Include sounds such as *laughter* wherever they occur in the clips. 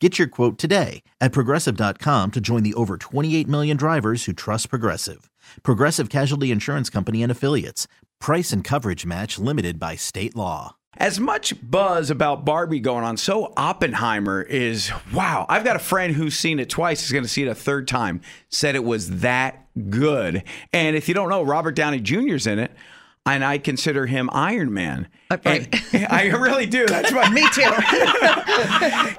Get your quote today at progressive.com to join the over 28 million drivers who trust Progressive. Progressive Casualty Insurance Company and Affiliates. Price and coverage match limited by state law. As much buzz about Barbie going on, so Oppenheimer is wow. I've got a friend who's seen it twice, is going to see it a third time, said it was that good. And if you don't know, Robert Downey Jr.'s in it, and I consider him Iron Man. Uh, right. And *laughs* I really do. That's why. *laughs* Me too.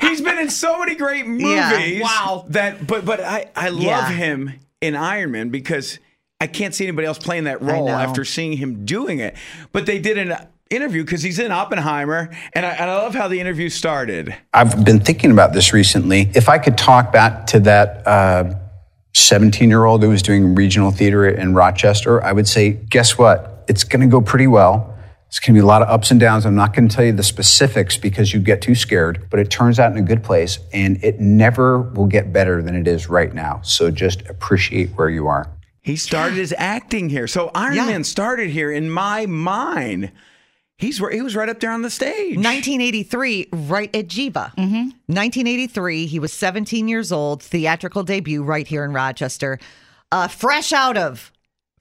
*laughs* He's been in so many great movies. Yeah. Wow. That, but but I I love Yeah. him in Iron Man because I can't see anybody else playing that role after seeing him doing it. But they did an interview because he's in Oppenheimer, and I, and I love how the interview started. I've been thinking about this recently. If I could talk back to that uh, 17 year old who was doing regional theater in Rochester, I would say, guess what? It's going to go pretty well. It's going to be a lot of ups and downs. I'm not going to tell you the specifics because you get too scared, but it turns out in a good place and it never will get better than it is right now. So just appreciate where you are. He started his acting here, so Iron Yeah. Man started here in my mind. He's where he was right up there on the stage. 1983, right at Geva. Mm-hmm. 1983, he was 17 years old, theatrical debut right here in Rochester. Uh, fresh out of,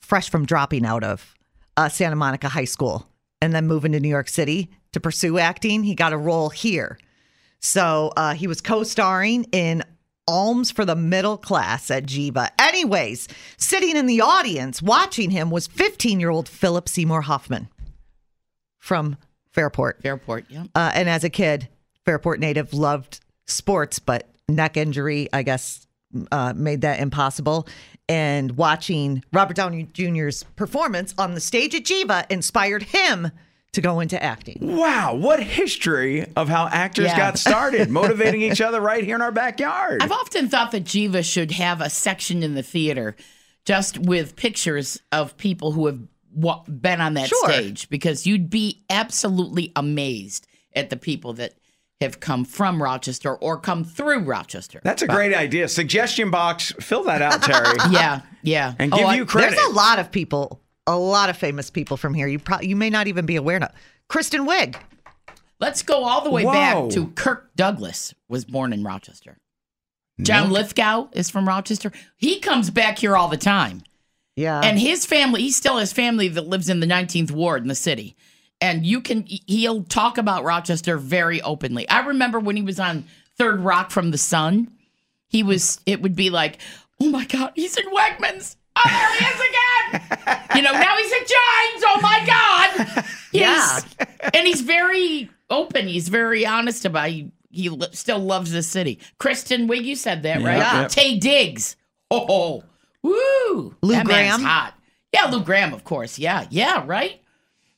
fresh from dropping out of uh, Santa Monica High School and then moving to New York City to pursue acting. He got a role here. So uh, he was co starring in Alms for the Middle Class at Geva. Anyways, sitting in the audience watching him was 15 year old Philip Seymour Hoffman from Fairport. Fairport, yeah. Uh, and as a kid, Fairport native loved sports, but neck injury, I guess, uh, made that impossible. And watching Robert Downey Jr.'s performance on the stage at Geva inspired him to go into acting. Wow, what history of how actors Yeah. got started, *laughs* motivating each other right here in our backyard. I've often thought that Geva should have a section in the theater just with pictures of people who have been on that Sure. stage because you'd be absolutely amazed at the people that have come from Rochester or come through Rochester. That's a great idea. Suggestion box, fill that out, Terry. *laughs* yeah, yeah. And Oh, give I- you credit. There's a lot of people, a lot of famous people from here. You probably you may not even be aware of. Kristen Wiig. Let's go all the way Whoa. back to Kirk Douglas was born in Rochester. John Lithgow is from Rochester. He comes back here all the time. Yeah. and his family he still has family that lives in the 19th ward in the city and you can he'll talk about rochester very openly. I remember when he was on third rock from the sun he was it would be like oh my god he's in wegmans. Oh there he is again. *laughs* You know now he's at giants oh my god. *laughs* Yeah. And he's very open. He's very honest about he, he lo- still loves the city. Kristen wiig you said that right. Yep. Taye diggs. Oh woo. Lou that man's Gramm? hot. Yeah lou Gramm of course. Yeah yeah right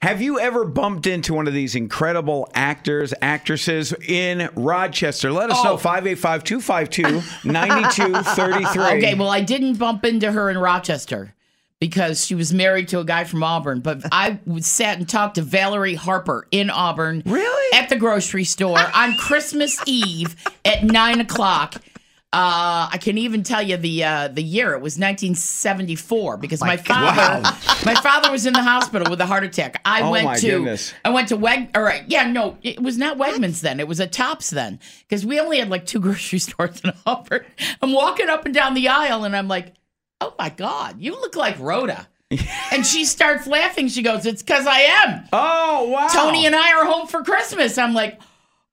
Have you ever bumped into one of these incredible actors, actresses in Rochester? Let us Oh. know 585 252 9233. *laughs* Okay, well, I didn't bump into her in Rochester because she was married to a guy from Auburn, but I sat and talked to Valerie Harper in Auburn. Really? At the grocery store on Christmas Eve at nine o'clock. Uh, I can even tell you the uh, the year. It was 1974 because my, father *laughs* my father was in the hospital with a heart attack. I Oh, went my to goodness. I went to Weg. All right, yeah, no, it was not Wegmans then. It was a Tops then because we only had like two *laughs* grocery stores in Auburn. I'm walking up and down the aisle and I'm like, oh my god, you look like Rhoda. *laughs* and she starts laughing. She goes, "It's because I am." Oh, wow. Tony and I are home for Christmas. I'm like,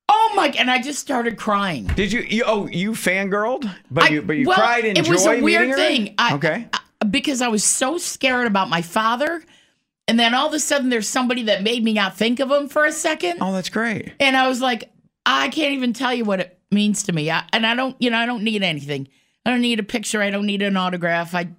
oh my, and I just started crying. Did you, you oh, you fangirled? But I- you but you well, cried in It was a weird thing. I, okay. I- because I was so scared about my father. And then all of a sudden, there's somebody that made me not think of him for a second. Oh, that's great. And I was like, I can't even tell you what it means to me. And I don't, you know, I don't need anything. I don't need a picture. I don't need an autograph. I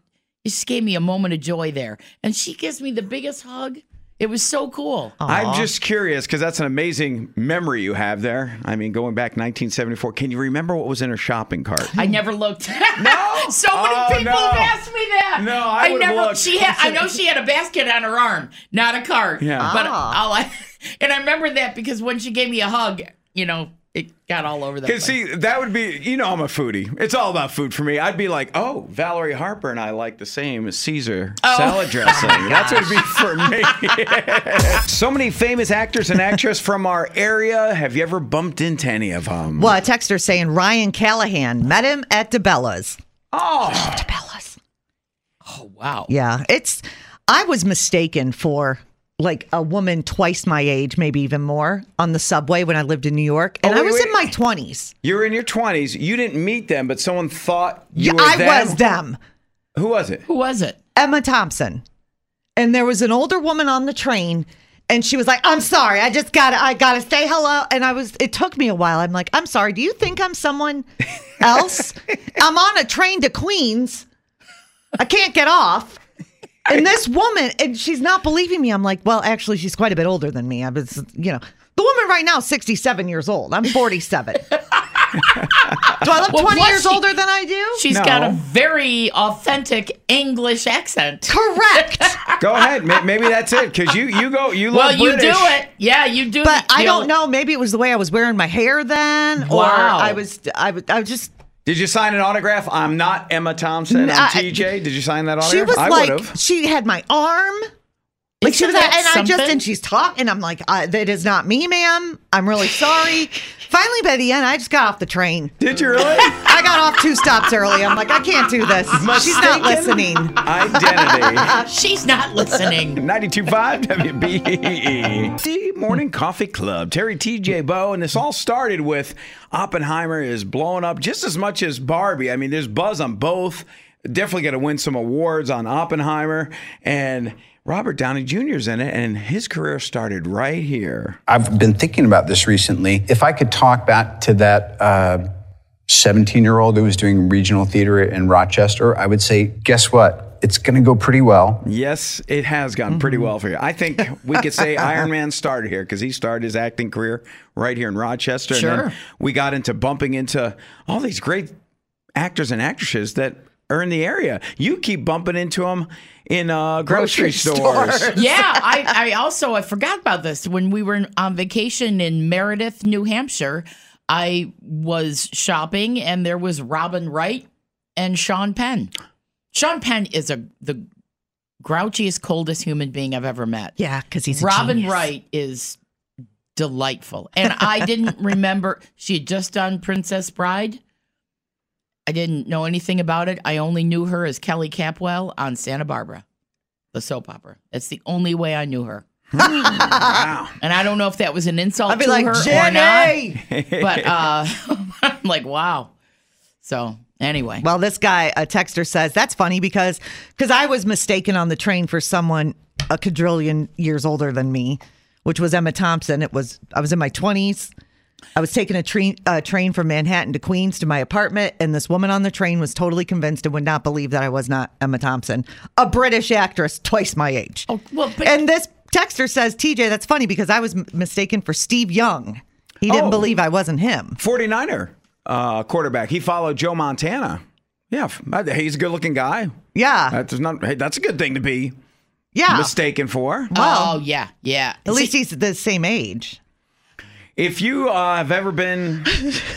it just gave me a moment of joy there. And she gives me the biggest hug. It was so cool. I'm just curious because that's an amazing memory you have there. I mean, going back 1974, can you remember what was in her shopping cart? I never looked. *laughs* No? so many Oh, people no. have asked me that. No, I would've never. looked. She had. I know she had a basket on her arm, not a cart. Yeah. But Ah. all I, *laughs* and I remember that because when she gave me a hug, you know, it got all over the Because place. see, that would be, you know, I'm a foodie. It's all about food for me. I'd be like, oh, Valerie Harper and I like the same Caesar Oh. salad dressing. *laughs* Oh That's what it'd be for me. *laughs* so many famous actors and actresses from our area. Have you ever bumped into any of them? Well, a texter saying Ryan Callahan met him at DiBella's. Oh, DiBella's. oh wow. Yeah, it's. I was mistaken for like a woman twice my age, maybe even more, on the subway when I lived in New York, and Oh, I was wait. in my twenties. you're in your 20s. You didn't meet them, but someone thought you Yeah, were I them. was them. Who was it? Who was it? Emma Thompson. And there was an older woman on the train and she was like, "I'm sorry. I just got to I got to say hello." And I was it took me a while. I'm like, "I'm sorry. Do you think I'm someone *laughs* else? I'm on a train to Queens. I can't get off." And this woman, and she's not believing me. I'm like, "Well, actually, she's quite a bit older than me. I was, you know, the woman right now is 67 years old. I'm 47. *laughs* do I look Well, 20 years she- older than I do? She's No. got a very authentic English accent. Correct. *laughs* Go ahead. Maybe that's it. Because you, you go, you look Well, love you British. do it. Yeah, you do. But the- I don't know. Maybe it was the way I was wearing my hair then, or I was. I was. I was just. Did you sign an autograph? I'm not Emma Thompson. I'm I- TJ. Did you sign that autograph? She was I like. would've. She had my arm. Like she Isn't was, that and I just and she's talking. I'm like, uh, that is not me, ma'am. I'm really sorry. *laughs* Finally, by the end, I just got off the train. Did you really? *laughs* I got off two stops early. I'm like, I can't do this. She's not listening. Identity. *laughs* She's not listening. 92.5 WBE. The *laughs* Morning Coffee Club. Terry TJ Bo. And this all started with Oppenheimer is blowing up just as much as Barbie. I mean, there's buzz on both. Definitely going to win some awards on Oppenheimer. And Robert Downey Jr.'s in it, and his career started right here. I've been thinking about this recently. If I could talk back to that uh, 17 year old who was doing regional theater in Rochester, I would say, guess what? It's going to go pretty well. Yes, it has gone pretty mm-hmm. well for you. I think we could say *laughs* Iron Man started here because he started his acting career right here in Rochester. And Sure. then we got into bumping into all these great actors and actresses that are in the area. You keep bumping into them in uh, grocery, Grocery stores. stores. *laughs* yeah, I, I also I forgot about this when we were on vacation in Meredith, New Hampshire. I was shopping and there was Robin Wright and Sean Penn. Sean Penn is a the grouchiest, coldest human being I've ever met. Yeah, because he's a Robin genius. Wright is delightful. And I didn't *laughs* remember she had just done Princess Bride. I didn't know anything about it. I only knew her as Kelly Capwell on Santa Barbara, the soap opera. That's the only way I knew her. *laughs* Wow. And I don't know if that was an insult I'd be to like, her or Jenny. not. But uh, *laughs* I'm like, wow. So anyway, Well, this guy, a texter says that's funny because because I was mistaken on the train for someone a quadrillion years older than me, which was Emma Thompson. It was I was in my twenties. I was taking a train uh, train from Manhattan to Queens to my apartment, and this woman on the train was totally convinced and would not believe that I was not Emma Thompson, a British actress twice my age. Oh, well, but- and this texter says, "TJ, that's funny because I was m- mistaken for Steve Young. He didn't Oh. believe I wasn't him." 49er uh, quarterback. He followed Joe Montana. Yeah, he's a good looking guy. Yeah, That's not. Hey, that's a good thing to be yeah. mistaken for. oh yeah, yeah. At least he's the same age. If you uh, have ever been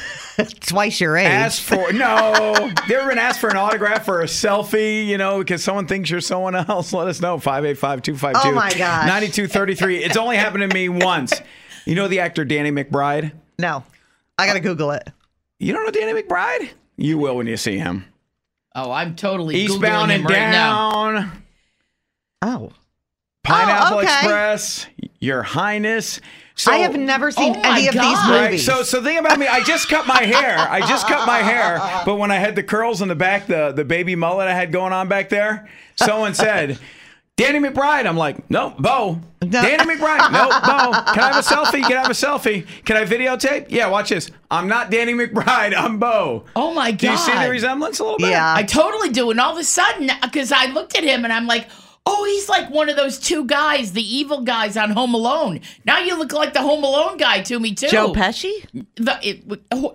*laughs* Twice your age. asked for no, *laughs* you ever been asked for an autograph or a selfie, you know, because someone thinks you're someone else, let us know. 585-252. Oh, my gosh. 9233. It's only happened to me once. You know the actor Danny McBride? no, I gotta Google it. You don't know Danny McBride? You will when you see him. Oh, I'm totally Eastbound Googling and him right now. down. Oh, Pineapple Oh, okay. Express, Your Highness. So, I have never seen Oh any of God. these Right. movies. So, so think about me. I just cut my hair. I just cut my hair. But when I had the curls in the back, the the baby mullet I had going on back there, someone said, Danny McBride. I'm like, no, Bo. Danny McBride. No, Bo. Can I have a selfie? Can I have a selfie? Can I videotape? Yeah, watch this. I'm not Danny McBride. I'm Bo. Oh my god! Do you see the resemblance a little bit? Yeah. I totally do. And all of a sudden, because I looked at him and I'm like, oh, he's like one of those two guys, the evil guys on Home Alone. Now you look like the Home Alone guy to me too. Joe Pesci? The, it,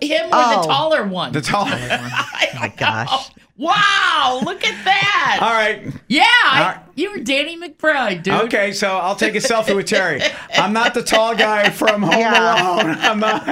him or Oh. the taller one? The tall. oh *laughs* my gosh. Wow! Look at that. All right. Yeah, I, All right. you were Danny McBride, dude. Okay, so I'll take a selfie with Terry. *laughs* I'm not the tall guy from Home Yeah. Alone. *laughs* I'm not.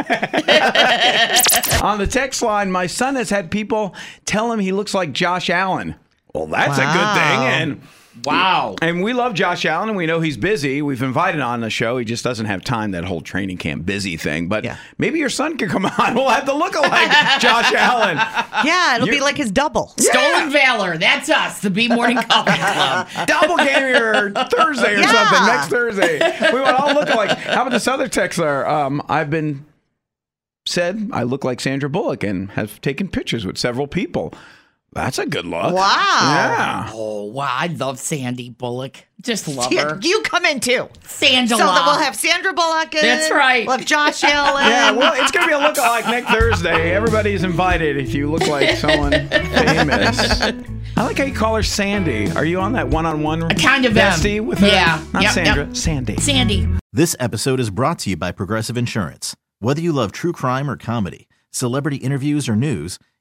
On the text line, my son has had people tell him he looks like Josh Allen. Well, that's a good thing. And Wow. and we love Josh Allen, and we know he's busy. We've invited on the show. He just doesn't have time. That whole training camp busy thing. But Yeah. maybe your son can come *laughs* on. We'll have to look alike *laughs* Josh Allen. Yeah, it'll You- be like his double. Stolen Valor. That's us, the B Morning Coffee Club. *laughs* Double game here Thursday or Yeah. something. Next Thursday. We want all look alike. How about this other texter? Um, I've been said I look like Sandra Bullock and have taken pictures with several people. That's a good look. Wow. Yeah. Oh, wow. I love Sandy Bullock. Just love Yeah, her. You come in too. Sandra. So that we'll have Sandra Bullock in. That's right. We'll have Josh *laughs* Allen. Yeah, well, it's going to be a look alike next Thursday. Everybody's invited if you look like *laughs* someone famous. I like how you call her Sandy. Are you on that one on one kind of am. bestie with her? Yeah. Not Yep, Sandra, yep. Sandy. Sandy. This episode is brought to you by Progressive Insurance. Whether you love true crime or comedy, celebrity interviews or news,